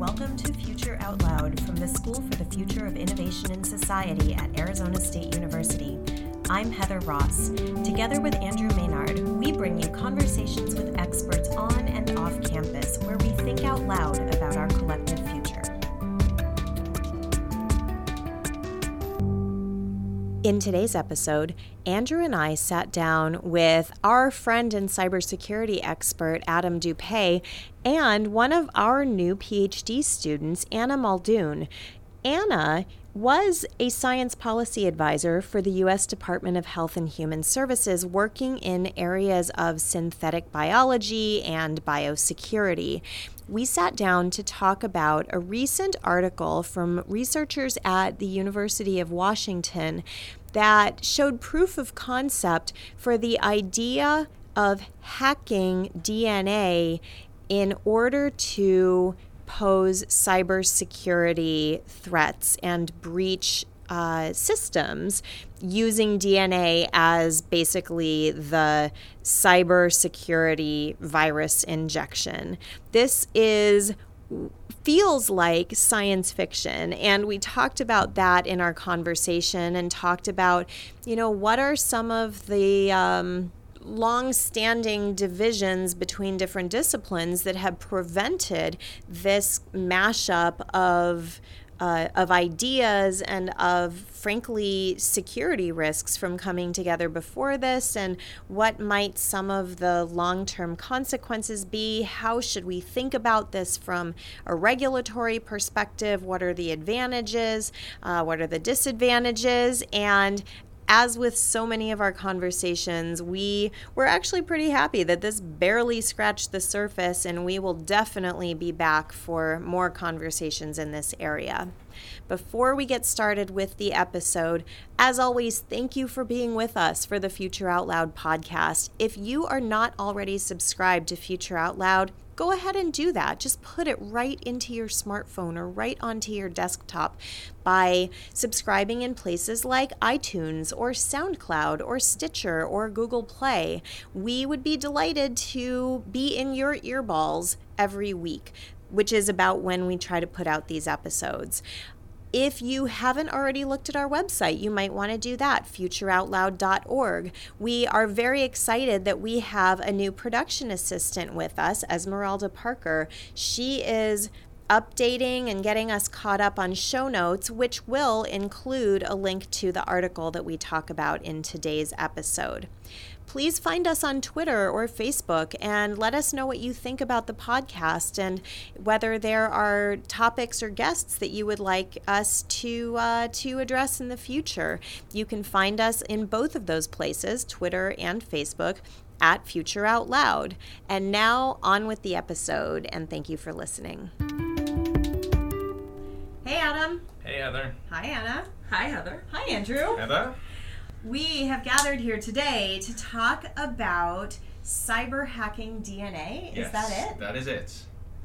Welcome to Future Out Loud from the School for the Future of Innovation in Society at Arizona State University. I'm Heather Ross. Together with Andrew Maynard, we bring you conversations with experts on and off campus where we think out loud about our collective In today's episode, Andrew and I sat down with our friend and cybersecurity expert, Adam Doupé, and one of our new PhD students, Anna Muldoon. Anna was a science policy advisor for the U.S. Department of Health and Human Services, working in areas of synthetic biology and biosecurity. We sat down to talk about a recent article from researchers at the University of Washington that showed proof of concept for the idea of hacking DNA in order to pose cybersecurity threats and breach uh, systems using DNA as basically the cybersecurity virus injection. This is feels like science fiction. And we talked about that in our conversation and talked about, you know, what are some of the. Um, long-standing divisions between different disciplines that have prevented this mashup of uh, of ideas and of, frankly, security risks from coming together before this, and what might some of the long term consequences be? How should we think about this from a regulatory perspective? What are the advantages? Uh, what are the disadvantages? And as with so many of our conversations, we were actually pretty happy that this barely scratched the surface, and we will definitely be back for more conversations in this area. Before we get started with the episode, as always, thank you for being with us for the Future Out Loud podcast. If you are not already subscribed to Future Out Loud, go ahead and do that. Just put it right into your smartphone or right onto your desktop by subscribing in places like iTunes or SoundCloud or Stitcher or Google Play. We would be delighted to be in your earballs every week which is about when we try to put out these episodes. If you haven't already looked at our website, you might want to do that, futureoutloud.org. We are very excited that we have a new production assistant with us, Esmeralda Parker. She is updating and getting us caught up on show notes, which will include a link to the article that we talk about in today's episode please find us on Twitter or Facebook and let us know what you think about the podcast and whether there are topics or guests that you would like us to uh, to address in the future. You can find us in both of those places, Twitter and Facebook at Future Out Loud. And now on with the episode, and thank you for listening. Hey, Adam. Hey, Heather. Hi, Anna. Hi, Heather. Hi, Andrew. Heather? We have gathered here today to talk about cyber hacking DNA. Is yes, that it? That is it.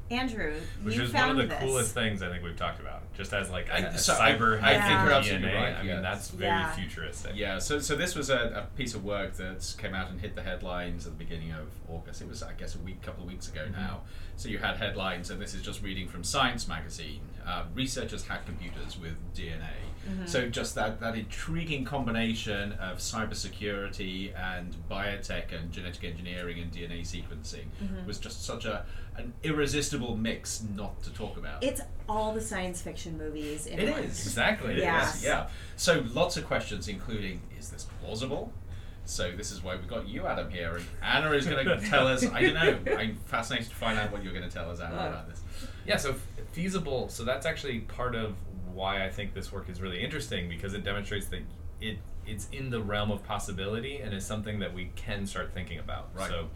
Andrew, Which you is one of the this. coolest things I think we've talked about. Just as like a, I- a so I- cyber I hacking think you're absolutely DNA. right, I mean, yeah. that's very Yeah. futuristic. Yeah, so so this was a, a piece of work that came out and hit the headlines at the beginning of August. It was, I guess, a week, couple of weeks ago Mm-hmm. now. So you had headlines, and this is just reading from Science magazine. Uh, researchers hack computers with DNA. Mm-hmm. So just that that intriguing combination of cybersecurity and biotech and genetic engineering and DNA sequencing Mm-hmm. was just such a an irresistible mix not to talk about. It's all the science fiction movies in It is. Exactly. It is, Yes. yeah. So lots of questions, including is this plausible? So this is why we got you, Adam, here, and Anna is going to tell us. I don't know. I'm fascinated to find out what you're going to tell us, Anna, about this. Yeah, so feasible. So that's actually part of why I think this work is really interesting because it demonstrates that it it's in the realm of possibility and is something that we can start thinking about. Right. So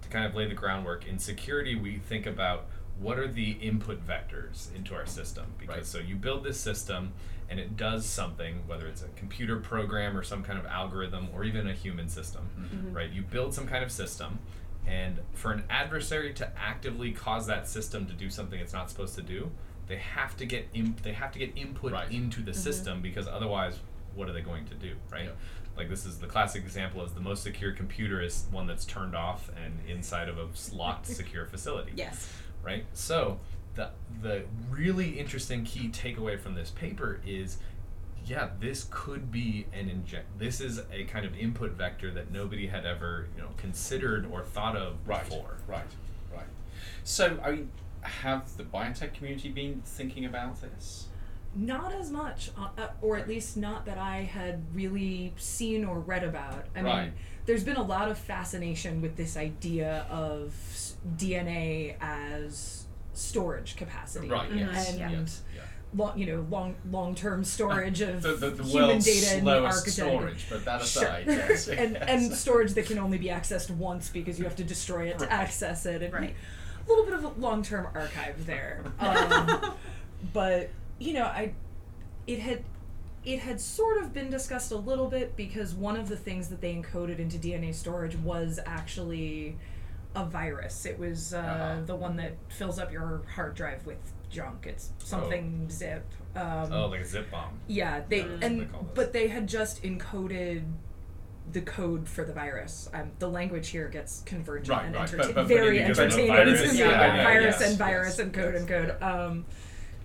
to kind of lay the groundwork in security, we think about what are the input vectors into our system because Right. so you build this system and it does something whether it's a computer program or some kind of algorithm or even a human system Mm-hmm. right you build some kind of system and for an adversary to actively cause that system to do something it's not supposed to do they have to get imp- they have to get input Right. into the system because otherwise what are they going to do right Yep. like this is the classic example is the most secure computer is one that's turned off and inside of a locked secure facility Yes. right? So the the really interesting key takeaway from this paper is yeah, this could be an inject. This is a kind of input vector that nobody had ever, you know, considered or thought of Right, before. right, right. So, I mean, have the biotech community been thinking about this? Not as much, uh, uh, or at least not that I had really seen or read about. I Right. mean, there's been a lot of fascination with this idea of DNA as storage capacity. Right. Yes. And yes. Yeah. long, you know, long long term storage of The, the, the human world's data and slowest architecture. storage, but that Sure. aside, yes. and and storage that can only be accessed once because you have to destroy it to access it. And Right. A little bit of a long term archive there. Um, but you know, I it had it had sort of been discussed a little bit because one of the things that they encoded into DNA storage was actually a virus. It was uh, Uh-huh. the one that fills up your hard drive with junk. It's something zip. Um, Oh, like a zip bomb. yeah, they Mm. and They but they had just encoded the code for the virus. Um, the language here gets convergent Right, and right, enterta- but- but- but very entertaining virus, yeah, Yeah, yeah, virus yes, and virus yes, and code yes, and code. yes. Um,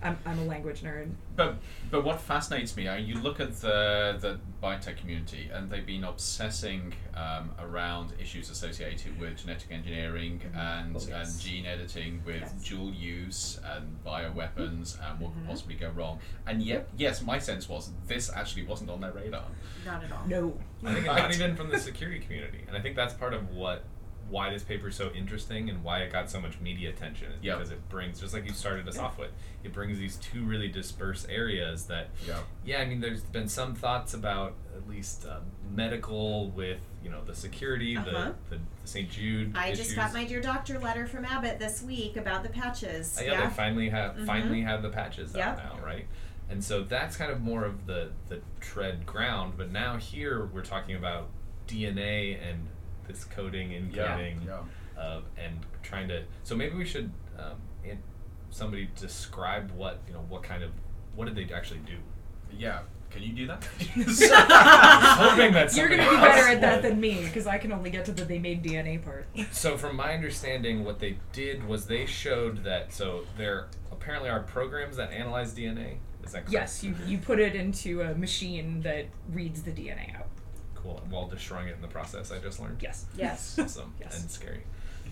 I'm, I'm a language nerd. But but what fascinates me, uh, you look at the the biotech community, and they've been obsessing um, around issues associated with genetic engineering and, Oh, yes. and gene editing with Yes. dual use and bioweapons and what Mm-hmm. could possibly go wrong. And yet, yes, my sense was this actually wasn't on their radar. Not at all. No. I think Right. not even from the security community, and I think that's part of what why this paper is so interesting and why it got so much media attention is Yep. because it brings just like you started us off with it brings these two really dispersed areas that Yeah. yeah i mean there's been some thoughts about at least uh, medical with you know the security Uh-huh. the, the, the st jude I issues. just got my dear doctor letter from Abbott this week about the patches. Uh, yeah, they finally have Mhm. finally have the patches out now, right? And so that's kind of more of the the tread ground. But now here we're talking about DNA and this coding, encoding, Yeah. Uh, and trying to. So maybe we should um, in, somebody describe what you know what kind of what did they actually do? Yeah. Can you do that? hoping that You're gonna be better at that would. than me because I can only get to the they made DNA part. So from my understanding, what they did was they showed that so there apparently are programs that analyze DNA. Is that correct? yes, you you put it into a machine that reads the DNA out. Cool. While destroying it in the process, I just learned. Yes. Yes. Awesome Yes. and scary.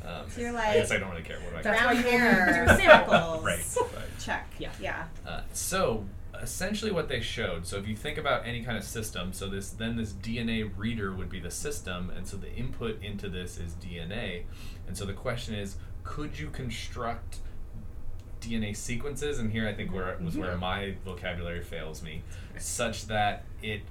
Um, So you're I guess I don't really care. What do I That's why Brown you hair, do samples. Right. Right. Check. Yeah. Yeah. Uh, so essentially, what they showed. So if you think about any kind of system, so this then this DNA reader would be the system, and so the input into this is DNA, and so the question is, could you construct DNA sequences? And here I think where was where my vocabulary fails me, such that it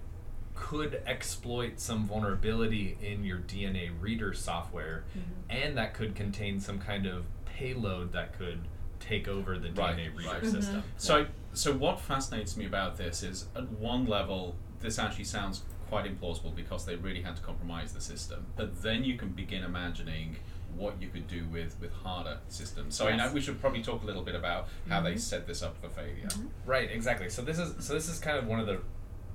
could exploit some vulnerability in your DNA reader software, mm-hmm. and that could contain some kind of payload that could take over the Right, DNA reader right. system. Mm-hmm. So, so what fascinates me about this is, at one level, this actually sounds quite implausible because they really had to compromise the system. But then you can begin imagining what you could do with with harder systems. So, you know, we should probably talk a little bit about how they mm-hmm. set this up for failure. Right, exactly. So this is so this is kind of one of the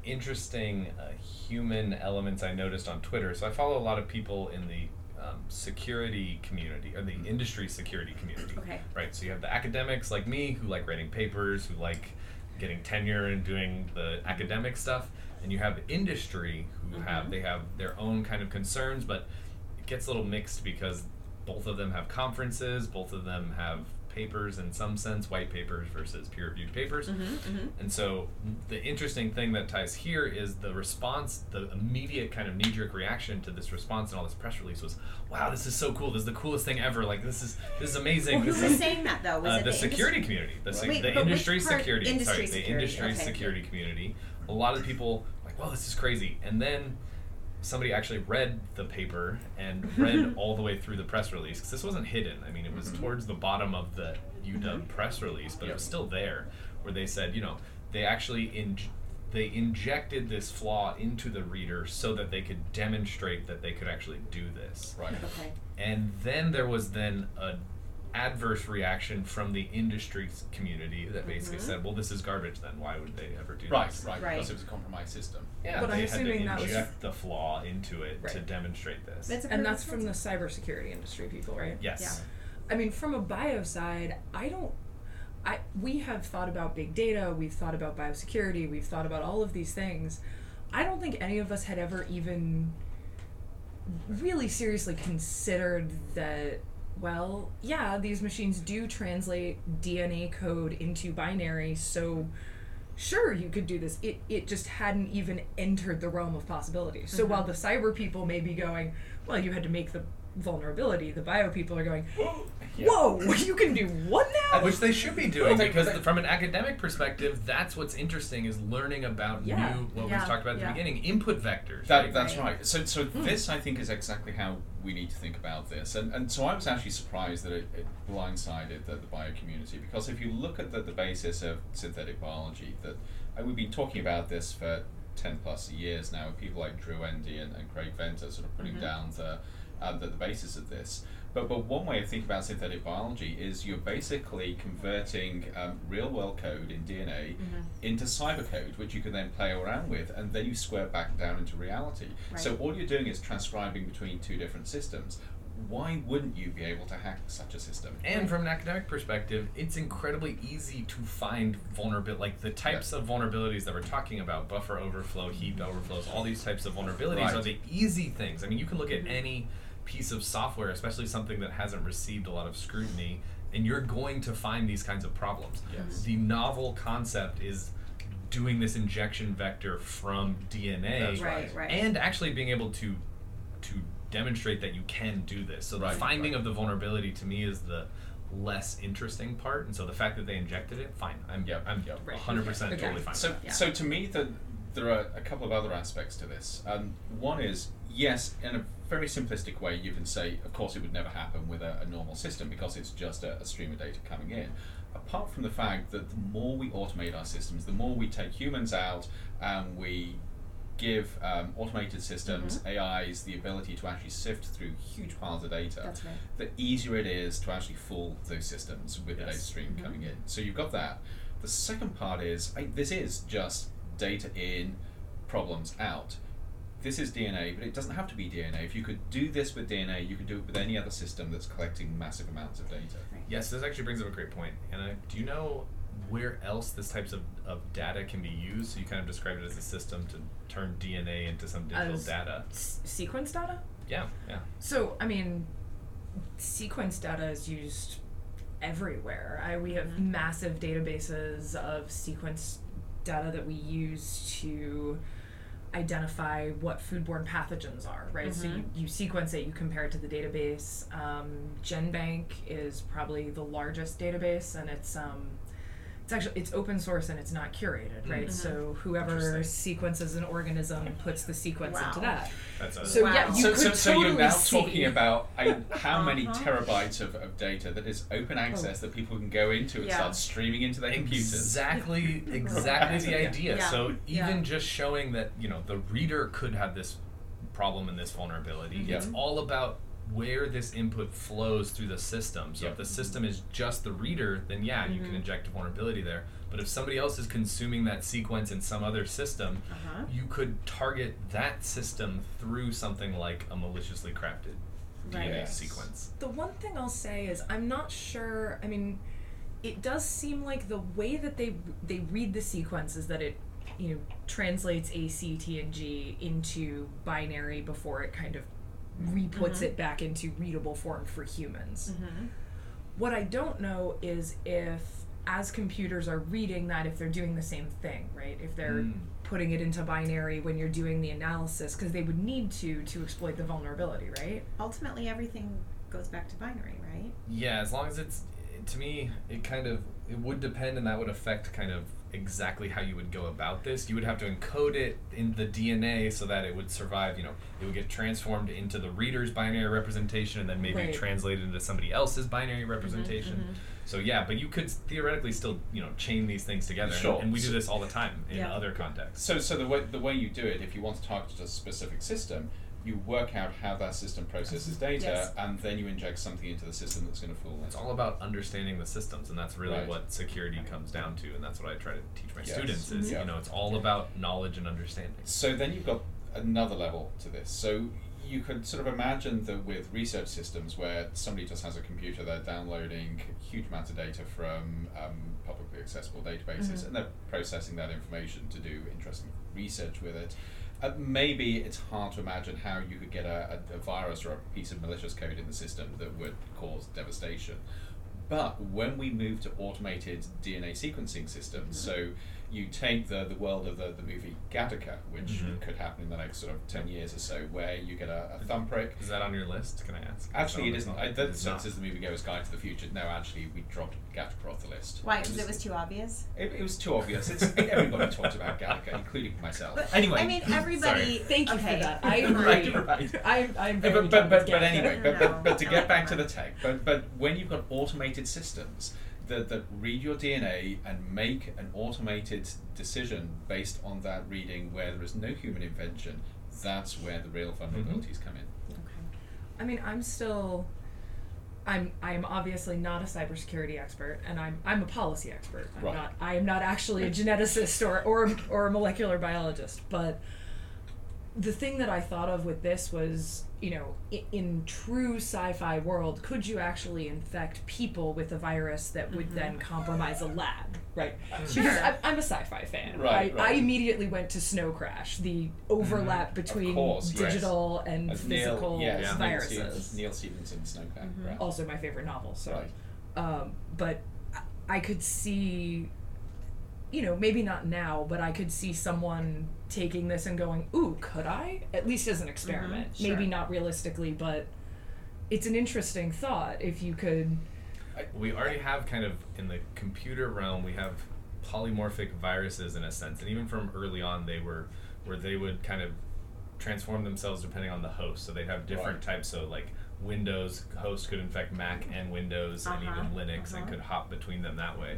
interesting uh, human elements I noticed on Twitter. So I follow a lot of people in the um, security community or the industry security community. Okay. Right. So you have the academics like me who like writing papers, who like getting tenure and doing the academic stuff, and you have industry who have they have their own kind of concerns, but it gets a little mixed because both of them have conferences, both of them have papers in some sense, white papers versus peer-reviewed papers. Mm-hmm. And so the interesting thing that ties here is the response, the immediate kind of knee-jerk reaction to this response and all this press release was, "Wow, this is so cool! This is the coolest thing ever! Like this is this is amazing!" Well, who this was is saying that though? Was uh, it the, the security industry? community, the, se- Wait, the industry security, Industry sorry, security, the industry okay. security community. A lot of people like, "Wow, this is crazy!" And then somebody actually read the paper and read all the way through the press release because this wasn't hidden. I mean, it was Mhm. towards the bottom of the UW press release, but it was still there, where they said, you know, they actually in they injected this flaw into the reader so that they could demonstrate that they could actually do this. Right. Okay. And then there was then a adverse reaction from the industry community that basically Mhm. said, "Well, this is garbage. Then why would they ever do Right, this?" right, Right. because it was a compromised system. Yeah, But they I'm had to assuming that was- inject the flaw into it to demonstrate this. That's And that's from the cybersecurity industry people, right? yes. I mean, from a bio side, I don't. I we have thought about big data, we've thought about biosecurity, we've thought about all of these things. I don't think any of us had ever even really seriously considered that well, yeah, these machines do translate DNA code into binary, so sure you could do this. It it just hadn't even entered the realm of possibility. So mm-hmm. while the cyber people may be going, well, you had to make the vulnerability, the bio people are going, Yeah. whoa, you can do what now? Which they should be doing because from an academic perspective, that's what's interesting is learning about Yeah. new what Yeah. we've talked about at Yeah. the beginning, input vectors. That, right? that's Right. right. So, so this I think is exactly how we need to think about this, and and so I was actually surprised that it, it blindsided the, the bio community because if you look at the, the basis of synthetic biology, that and we've been talking about this for ten plus years now, with people like Drew Endy and, and Craig Venter sort of putting Mm-hmm. down the, uh, the the basis of this. But, but one way of thinking about synthetic biology is you're basically converting um, real world code in DNA Mm-hmm. into cyber code, which you can then play around with, and then you square back down into reality. So Right. all you're doing is transcribing between two different systems. Why wouldn't you be able to hack such a system? And from an academic perspective, it's incredibly easy to find vulnerability, like the types of vulnerabilities that we're talking about, buffer overflow, heap overflows, all these types of vulnerabilities Right. are the easy things. I mean, you can look at any piece of software, especially something that hasn't received a lot of scrutiny, and you're going to find these kinds of problems. Yes. The novel concept is doing this injection vector from DNA That's Right, right. and actually being able to to demonstrate that you can do this. So Right, the finding right. of the vulnerability to me is the less interesting part, and so the fact that they injected it, fine. I'm Yep, I'm yep. 100% Okay. totally fine. So. Yeah. so to me, the, there are a couple of other aspects to this. Um, one is, yes, in a very simplistic way, you can say, of course, it would never happen with a, a normal system because it's just a, a stream of data coming in. Apart from the fact that the more we automate our systems, the more we take humans out and we give um, automated systems, AIs, the ability to actually sift through huge piles of data, right. the easier it is to actually fool those systems with the data Yes. stream coming in. So you've got that. The second part is I, this is just data in, problems out. This is DNA, but it doesn't have to be DNA. If you could do this with DNA, you could do it with any other system that's collecting massive amounts of data. yes, this actually brings up a great point. Anna, do you know where else this types of, of data can be used? So you kind of described it as a system to turn DNA into some digital As- data. S- sequence data? Yeah, yeah. So, I mean, sequence data is used everywhere. I, we have mm-hmm. massive databases of sequence data that we use to identify what foodborne pathogens are, right? So you, you sequence it, you compare it to the database. Um, GenBank is probably the largest database, and it's um, it's actually it's open source and it's not curated, right? So whoever sequences an organism puts the sequence Wow. into that. That's a So Wow. yeah, you so, could so, so totally you're now see. talking about I, how many Uh-huh. terabytes of, of data that is open access that people can go into and Yeah. start streaming into their computers. Exactly, exactly the idea. Yeah. So even Yeah. just showing that you know the reader could have this problem and this vulnerability. Mhm. It's all about where this input flows through the system. So Yep. if the system is just the reader, then yeah, you can inject a vulnerability there. But if somebody else is consuming that sequence in some other system, Uh-huh. you could target that system through something like a maliciously crafted Right. DNA Yes. sequence. The one thing I'll say is I'm not sure. I mean, it does seem like the way that they they read the sequence is that it you know translates A, C, T, and G into binary before it kind of re-puts it back into readable form for humans. Mm-hmm. What I don't know is if as computers are reading that if they're doing the same thing, right? If they're Mm. putting it into binary when you're doing the analysis because they would need to to exploit the vulnerability, right? Ultimately, everything goes back to binary, right? Yeah, as long as it's to me, it kind of it would depend, and that would affect kind of exactly how you would go about this. You would have to encode it in the DNA so that it would survive. You know, it would get transformed into the reader's binary representation, and then maybe Right. translated into somebody else's binary mm-hmm, representation. Mm-hmm. So yeah, but you could theoretically still you know chain these things together, and- Sure. and, we do this all the time in Yeah. other contexts. So, so the way the way you do it, if you want to target a specific system, you work out how that system processes data, Yes. and then you inject something into the system that's going to fool them. It's all about understanding the systems, and that's really Right. what security comes down to, and that's what I try to teach my Yes. students. Is Mhm. you know, it's all about knowledge and understanding. So then you've got another level to this. So you could sort of imagine that with research systems where somebody just has a computer, they're downloading huge amounts of data from um, publicly accessible databases Mhm. and they're processing that information to do interesting research with it. Uh, maybe it's hard to imagine how you could get a, a, a virus or a piece of malicious code in the system that would cause devastation. But when we move to automated DNA sequencing systems, so you take the, the world of the, the movie Gattaca, which Mhm. could happen in the next sort of 10 years or so, where you get a, a thumbprint. Is that on your list? Can I ask? Actually, it isn't. it's I, not. that It's sense not. is the movie goes Guide to the Future. No, actually, we dropped Gattaca off the list. Why? Because it was too obvious. It, it was too obvious. It's, everybody talked about Gattaca, including myself. anyway, I mean, everybody. Thank you okay. for that. I agree. right. I'm, I'm Uh, very but, but, but, but anyway, but, but, but to get back to the tech, but, but when you've got automated systems that, that read your DNA and make an automated decision based on that reading where there is no human intervention, that's where the real mm-hmm. vulnerabilities come in. Okay. I mean, I'm still. I'm I'm obviously not a cybersecurity expert, and I'm I'm a policy expert. I'm Right. not I am not actually a geneticist or or or a molecular biologist. But the thing that I thought of with this was, you know, in, in true sci-fi world, could you actually infect people with a virus that would then compromise a lab? Right. Because I'm, I'm a sci-fi fan. Right, I, I immediately went to Snow Crash, the overlap between course, yes. digital and As physical Neal, yes, Yeah. Neal, viruses. Stevens, Neal Stephenson's Snowpack. Mm-hmm. Right. Also, my favorite novel. So, Right. um, but I- I could see, you know, maybe not now, but I could see someone taking this and going, "Ooh, could I?" At least as an mm-hmm. experiment. sure. Maybe not realistically, but it's an interesting thought. If you could, we already have kind of in the computer realm we have polymorphic viruses in a sense and even from early on they were where they would kind of transform themselves depending on the host so they'd have different Right. types so like windows host could infect mac and windows and Uh-huh, even linux and uh-huh. could hop between them that way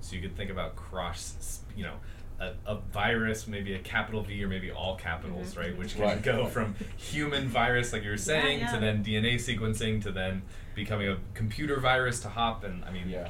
so you could think about cross you know a, a virus maybe a capital v or maybe all capitals right which can Right. go from human virus like you were saying yeah. to then dna sequencing to then becoming a computer virus to hop and i mean Yeah.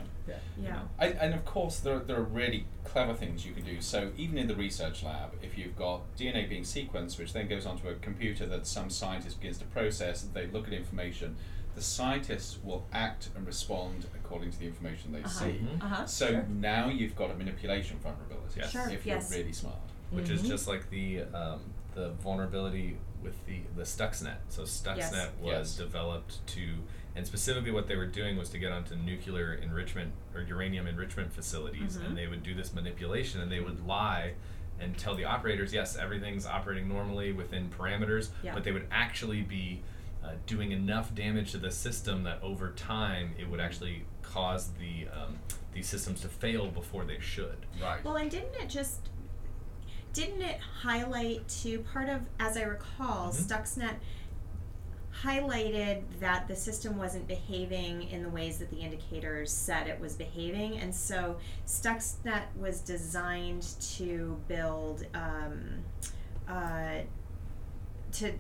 Yeah. I, and of course, there, there are really clever things you can do. So, even in the research lab, if you've got DNA being sequenced, which then goes onto a computer that some scientist begins to process, they look at information, the scientists will act and respond according to the information they Uh-huh. see. Mhm. Uh-huh. So, sure. now you've got a manipulation vulnerability Yes. Sure, if you're really smart. which is Mhm. just like the um, the vulnerability with the the Stuxnet. So Stuxnet Yes. was Yes. developed to, and specifically what they were doing was to get onto nuclear enrichment or uranium enrichment facilities, Mhm. and they would do this manipulation, and they would lie. And tell the operators, yes, everything's operating normally within parameters, Yeah. but they would actually be uh, doing enough damage to the system that over time it would actually cause the um, these systems to fail before they should. Right. Well, and didn't it just didn't it highlight to part of as I recall, Mhm. Stuxnet highlighted that the system wasn't behaving in the ways that the indicators said it was behaving, and so Stuxnet was designed to build um, uh, to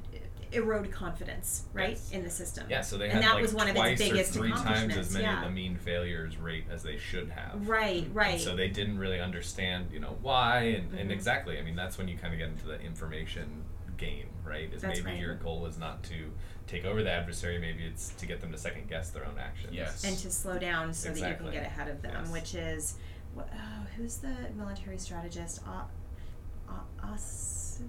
erode confidence, right, Yes. in the system. Yeah, so they And had that like was one of its twice biggest or three times as many yeah. of the mean failures rate as they should have. Right, right. And so they didn't really understand, you know, why and, and Mhm. exactly. I mean, that's when you kind of get into the information game, right? Is That's maybe right. your goal is not to take over the adversary, maybe it's to get them to second guess their own actions. Yes. and to slow down so that you can get ahead of them, Yes. which is oh, who's the military strategist? O- O- Os-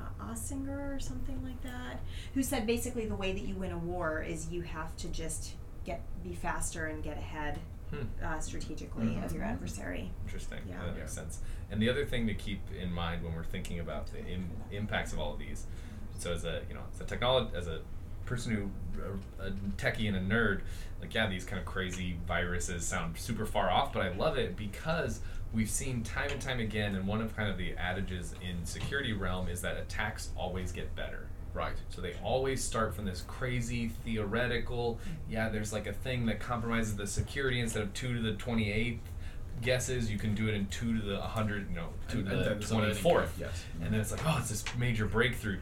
O- Osinga or something like that, who said basically the way that you win a war is you have to just get be faster and get ahead Hmm. uh, strategically of your Mhm. adversary. Interesting. Yeah. That makes sense. And the other thing to keep in mind when we're thinking about the Im- impacts of all of these, so as a you know as a technology as a person who a, a techie and a nerd, like yeah, these kind of crazy viruses sound super far off, but I love it because we've seen time and time again, and one of kind of the adages in security realm is that attacks always get better. Right. So they always start from this crazy theoretical, yeah, there's like a thing that compromises the security instead of 2 to the 28th guesses, you can do it in 2 to the 100, you know, 2 And- to and the then there's a learning 24th. yes. And then it's like, oh, it's this major breakthrough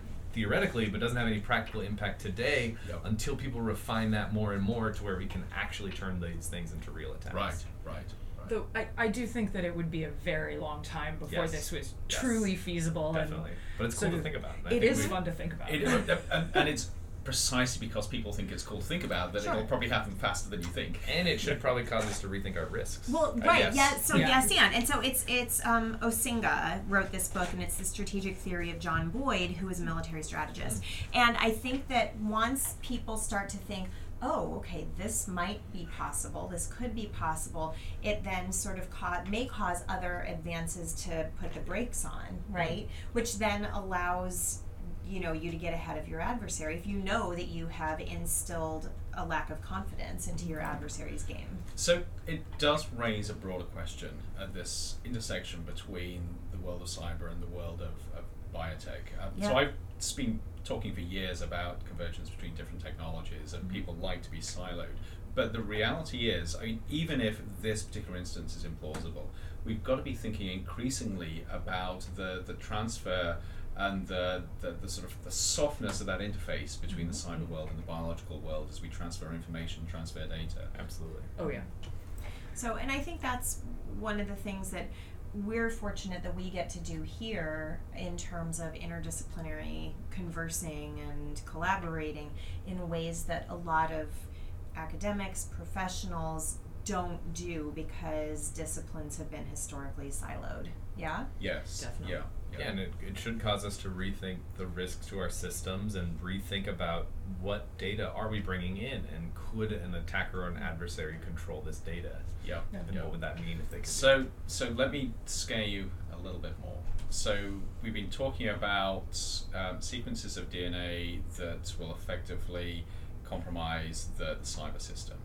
theoretically, but doesn't have any practical impact today Yep. until people refine that more and more to where we can actually turn these things into real attacks. Right. Right. Right. Though I, I do think that it would be a very long time before Yes. this was Yes. truly feasible. Definitely, but it's so cool to think about. and I it think is we- fun to think about. It, and, and it's precisely because people think it's cool to think about that Sure. it'll probably happen faster than you think. and it should probably cause us to rethink our risks. Well, right, yes. yeah. So Yeah. yes, and and so it's it's um, Osinga wrote this book, and it's the strategic theory of John Boyd, who was a military strategist. And I think that once people start to think, oh, okay, this might be possible, this could be possible, it then sort of ca- may cause other advances to put the brakes on, right? Which then allows you know you to get ahead of your adversary if you know that you have instilled a lack of confidence into your adversary's game. So it does raise a broader question at this intersection between the world of cyber and the world of, of biotech. Um, Yeah. So I've been talking for years about convergence between different technologies, Mm-hmm. and people like to be siloed. But the reality is, I mean, even if this particular instance is implausible, we've got to be thinking increasingly about the, the transfer and the, the, the sort of the softness of that interface between the cyber world and the biological world as we transfer information, transfer data. Absolutely. oh yeah. So, and I think that's one of the things that we're fortunate that we get to do here in terms of interdisciplinary conversing and collaborating in ways that a lot of academics, professionals don't do because disciplines have been historically siloed. Yeah? Yes. Definitely. Yeah. Yeah, and it, it should cause us to rethink the risks to our systems and rethink about what data are we bringing in and could an attacker or an adversary control this data? Yeah. Yeah. And yeah. what would that mean if they could? So, so let me scare you a little bit more. So we've been talking about um, sequences of DNA that will effectively compromise the, the cyber system.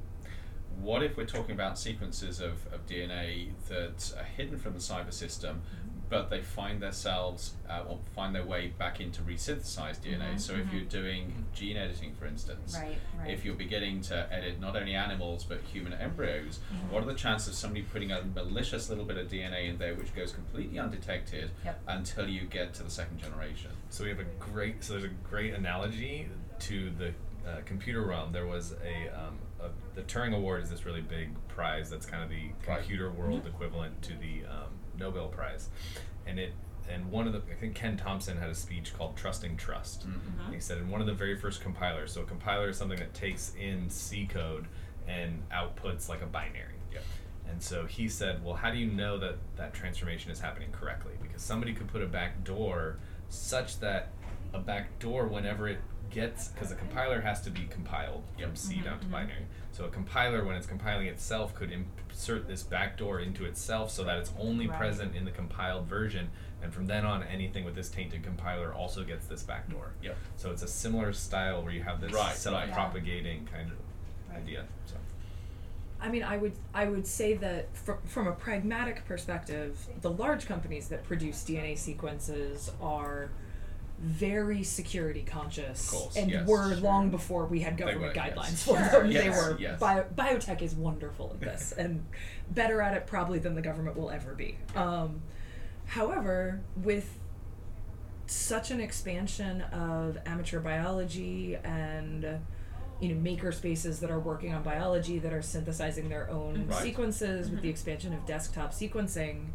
What if we're talking about sequences of, of DNA that are hidden from the cyber system, but they find themselves uh, or find their way back into resynthesized DNA? So if you're doing gene editing, for instance, Right, right. if you're beginning to edit not only animals but human embryos, what are the chances of somebody putting a malicious little bit of DNA in there which goes completely undetected Yep. until you get to the second generation? So we have a great. So there's a great analogy to the uh, computer realm. There was a, um, a the Turing Award is this really big prize that's kind of the computer world equivalent to the um, Nobel Prize, and it and one of the I think Ken Thompson had a speech called "Trusting Trust." Mhm. And He said in one of the very first compilers. So a compiler is something that takes in C code and outputs like a binary. Yep. And so he said, well, how do you know that that transformation is happening correctly? Because somebody could put a back door such that a back door, whenever it gets, because the compiler has to be compiled from Yep. C down to mm-hmm, binary. Mm-hmm. So a compiler, when it's compiling itself, could insert this backdoor into itself so that it's only Right. present in the compiled version. And from then on, anything with this tainted compiler also gets this backdoor. Yep. So it's a similar style where you have this Right, right. self-propagating kind of Right. idea. So. I mean, I would I would say that from from a pragmatic perspective, the large companies that produce DNA sequences are very security conscious course, and yes, were sure. long before we had government were, yes. guidelines for Sure. them. they were yes. bio, biotech is wonderful at this and better at it probably than the government will ever be. Um, however, with such an expansion of amateur biology and you know maker spaces that are working on biology that are synthesizing their own Right. sequences with the expansion of desktop sequencing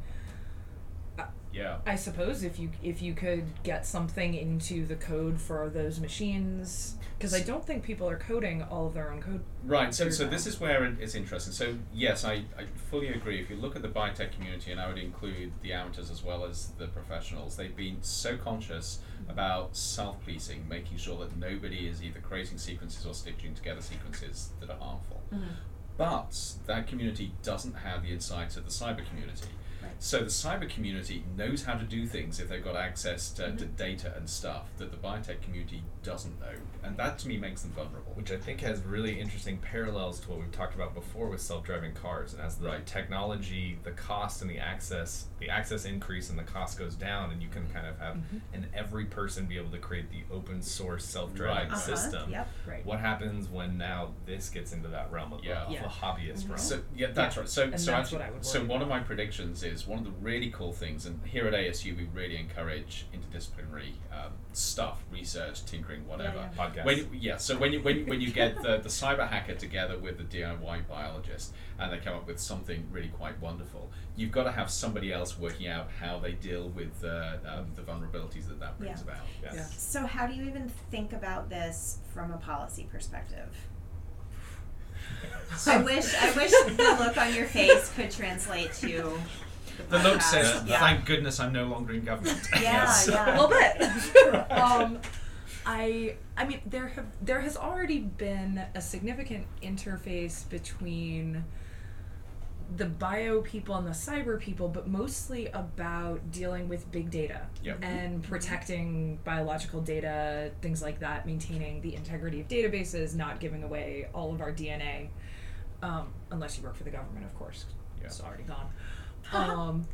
Yeah. I suppose if you if you could get something into the code for those machines, because I don't think people are coding all of their own code. Right, so, so Here this is where it's interesting. So, yes, I, I fully agree. If you look at the biotech community, and I would include the amateurs as well as the professionals, they've been so conscious mm. about self policing, making sure that nobody is either creating sequences or stitching together sequences that are harmful. Mm-hmm. But that community doesn't have the insights of the cyber community. Right. So the cyber community knows how to do things if they've got access to, to data and stuff that the biotech community doesn't know. And that to me makes them vulnerable. which I think has really interesting parallels to what we've talked about before with self-driving cars. And as the Right. technology, the cost and the access, the access increase and the cost goes down, and you can kind of have, and every person be able to create the open source self-driving Right. Uh-huh, system. yep. Right. What happens when now this gets into that realm of, Yeah. the, of Yeah. the hobbyist realm? So yeah, that's Yeah. right. So And so that's actually, what I would so worry one of my predictions is is one of the really cool things, and here at ASU we really encourage interdisciplinary um, stuff, research, tinkering, whatever. yeah. Podcasts. When yeah, so when you when when you get the, the cyber hacker together with the DIY biologist, and they come up with something really quite wonderful, you've got to have somebody else working out how they deal with uh, um, the vulnerabilities that that brings Yeah. about. Yes. Yeah. So, how do you even think about this from a policy perspective? I wish I wish the look on your face could translate to The look says, yeah. "Thank goodness I'm no longer in government." Yeah, Yes. yeah. a little bit. um, I I mean there have there has already been a significant interface between the bio people and the cyber people, but mostly about dealing with big data Yep. and protecting biological data, things like that, maintaining the integrity of databases, not giving away all of our DNA, um, unless you work for the government, of course. Yeah. It's already gone. Um,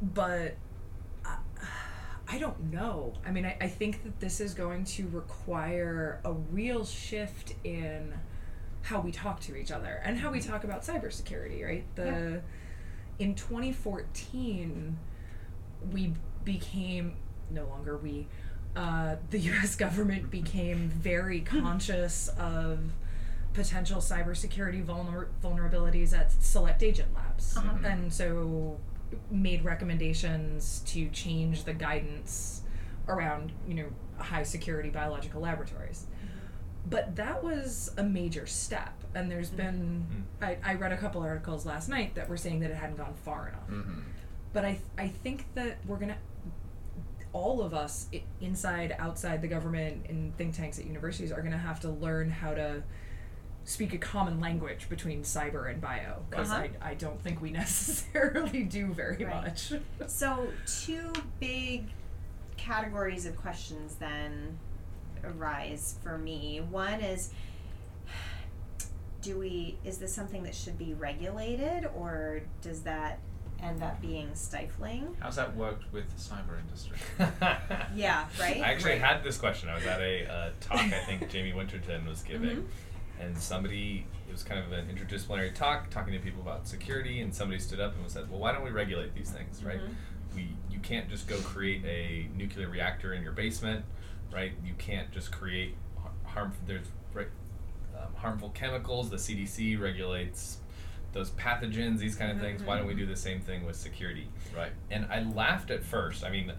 but I, I don't know. I mean, I, I think that this is going to require a real shift in how we talk to each other and how we talk about cybersecurity, right? The in 2014 we became no longer we uh, the US government became very conscious of potential cybersecurity vulner- vulnerabilities at select agent labs. Uh-huh. and so made recommendations to change the guidance around you know high security biological laboratories. But that was a major step. And there's been I, I read a couple articles last night that were saying that it hadn't gone far enough. Hmm but I, I think that we're gonna all of us inside outside the government in think tanks at universities are gonna have to learn how to speak a common language between cyber and bio because Uh-huh. I, I don't think we necessarily do very Right. much So, two big categories of questions then arise for me. One is do we is this something that should be regulated or does that end up being stifling? How's that worked with the cyber industry? Yeah, right? I actually Right. had this question. I was at a uh, talk I think Jamie Winterton was giving, Mm-hmm. And somebody it was kind of an interdisciplinary talk, talking to people about security, and somebody stood up and said, "Well, why don't we regulate these things, right? Mhm. We you can't just go create a nuclear reactor in your basement, right? You can't just create har- harmful there's right, um, harmful chemicals. The CDC regulates." Those pathogens, these kind of things. Why don't we do the same thing with security? right. and I laughed at first. I mean,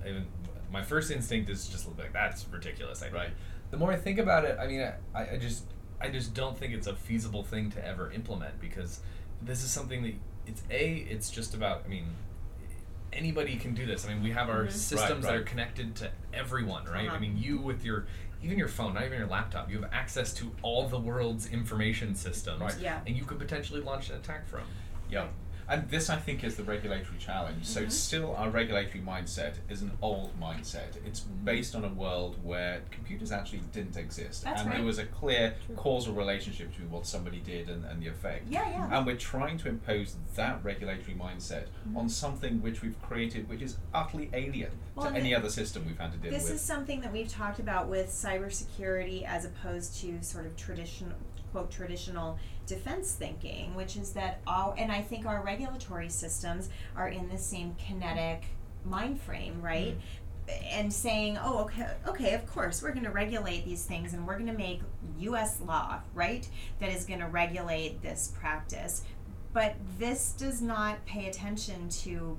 my first instinct is just like that's ridiculous. I, Right. The more I think about it, I mean, I, I just I just don't think it's a feasible thing to ever implement because this is something that it's a it's just about. I mean. Anybody can do this. I mean, we have our Mhm. systems that right. are connected to everyone, right? Uh-huh. I mean, you with your, even your phone, not even your laptop, you have access to all the world's information systems, Right. Yeah. and you could potentially launch an attack from. Yeah. And this, I think, is the regulatory challenge. So, still, our regulatory mindset is an old mindset. It's based on a world where computers actually didn't exist. That's and right. there was a clear causal relationship between what somebody did and, and the effect. Yeah, yeah. And we're trying to impose that regulatory mindset Mm-hmm. on something which we've created, which is utterly alien Well, to any other system we've had to deal This with. This is something that we've talked about with cybersecurity as opposed to sort of traditional quote traditional defense thinking, which is that all and I think our regulatory systems are in the same kinetic mind frame, right? Mm. And saying, oh, okay, okay, of course, we're going to regulate these things, and we're going to make U.S. law, right, that is going to regulate this practice. But this does not pay attention to,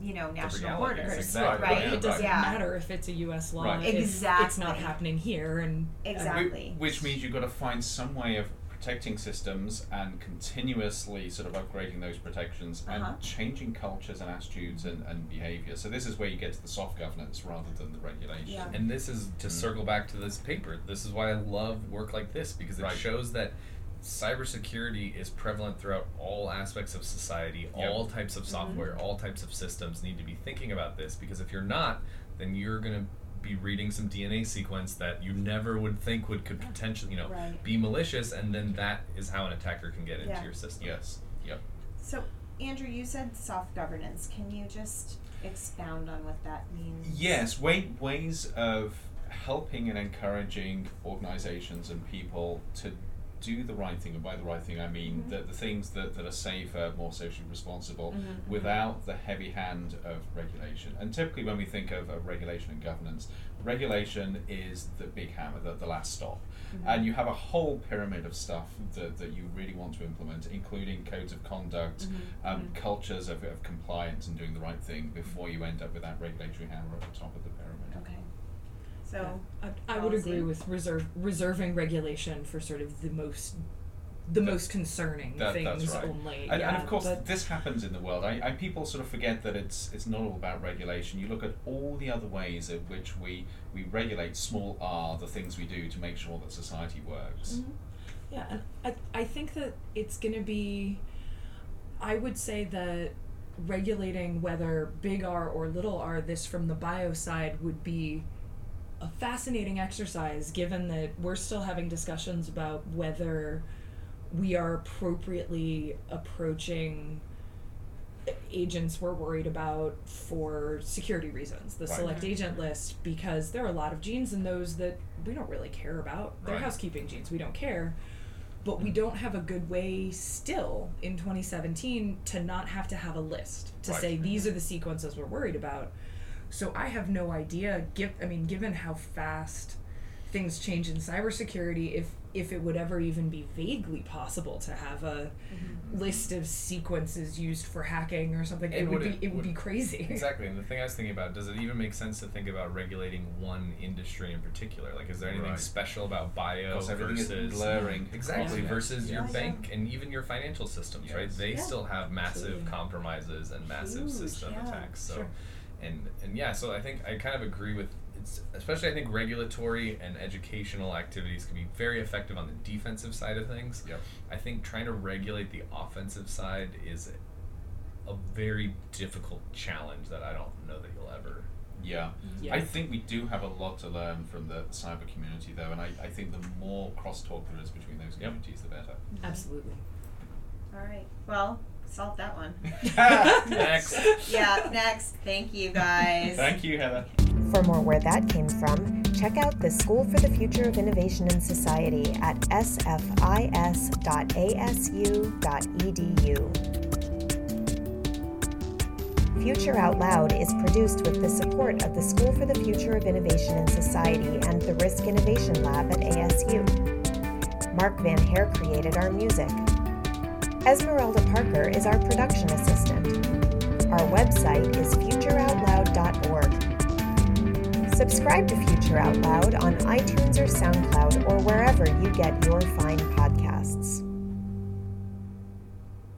you know, national borders, exactly, right? yeah, it doesn't Yeah. matter if it's a U.S. law. Right. if It's Exactly. not happening here, and Exactly. Wh- Which means you've got to find some way of protecting systems and continuously sort of upgrading those protections Uh-huh. and changing cultures and attitudes and, and behavior. So this is where you get to the soft governance rather than the regulation. Yeah. And this is to Mm. circle back to this paper. This is why I love work like this because it Right. shows that cybersecurity is prevalent throughout all aspects of society. Yep. All types of mm-hmm. software, all types of systems need to be thinking about this because if you're not, then you're going to be reading some DNA sequence that you never would think would could potentially, you know, Right. be malicious and then that is how an attacker can get into Yeah. your system. Yes. Yep. So, Andrew, you said soft governance. Can you just expound on what that means? Yes, way, ways of helping and encouraging organizations and people to do the right thing, and by the right thing I mean Mm-hmm. the, the things that, that are safer, more socially responsible, Mm-hmm. without the heavy hand of regulation. And typically, when we think of, of regulation and governance, regulation is the big hammer, the, the last stop. Mm-hmm. And you have a whole pyramid of stuff that, that you really want to implement, including codes of conduct, Mm-hmm. um, cultures of, of compliance, and doing the right thing before you end up with that regulatory hammer at the top of the pyramid. Okay. So, I, I would agree with reserve reserving regulation for sort of the most the That- most concerning That, things that's right. only. And, yeah, and of course, but- this happens in the world. I, I people sort of forget that it's it's not all about regulation. You look at all the other ways in which we we regulate small r the things we do to make sure that society works. Mhm. Yeah, and I, I think that it's going to be, I would say that regulating whether big R or little r, this from the bio side, would be a fascinating exercise given that we're still having discussions about whether we are appropriately approaching agents we're worried about for security reasons the Right. select agent list because there are a lot of genes in those that we don't really care about they're Right. housekeeping genes we don't care but we don't have a good way still in 2017 to not have to have a list to Right. say these are the sequences we're worried about so i have no idea give i mean given how fast things change in cybersecurity if if it would ever even be vaguely possible to have a mm-hmm. list of sequences used for hacking or something it, It would wouldn't- be it would be crazy Exactly, and the thing I was thinking about, does it even make sense to think about regulating one industry in particular? Like, is there anything Right. special about bio Because everything is versus blurring. exactly Yeah. versus your Yeah. bank and even your financial systems, right? They Yeah. still have massive Absolutely. compromises and massive Huge, system yeah. attacks. So, Sure. And and yeah, so I think I kind of agree with. It's, especially, I think regulatory and educational activities can be very effective on the defensive side of things. Yep. I think trying to regulate the offensive side is a very difficult challenge that I don't know that you'll ever. Yeah. Mm-hmm. Yeah. I think we do have a lot to learn from the cyber community, though, and I, I think the more crosstalk there is between those communities, the better. Mm-hmm. absolutely all right. Well, solve that one. Next. yeah, next. Thank you guys. Thank you, Heather. For more where that came from, check out the School for the Future of Innovation and Society at sfis.asu.edu. Future Out Loud is produced with the support of the School for the Future of Innovation and Society and the Risk Innovation Lab at ASU. Mark Van Hare created our music. Esmeralda Parker is our production assistant. Our website is futureoutloud.org. Subscribe to Future Out Loud on iTunes or SoundCloud or wherever you get your fine podcasts.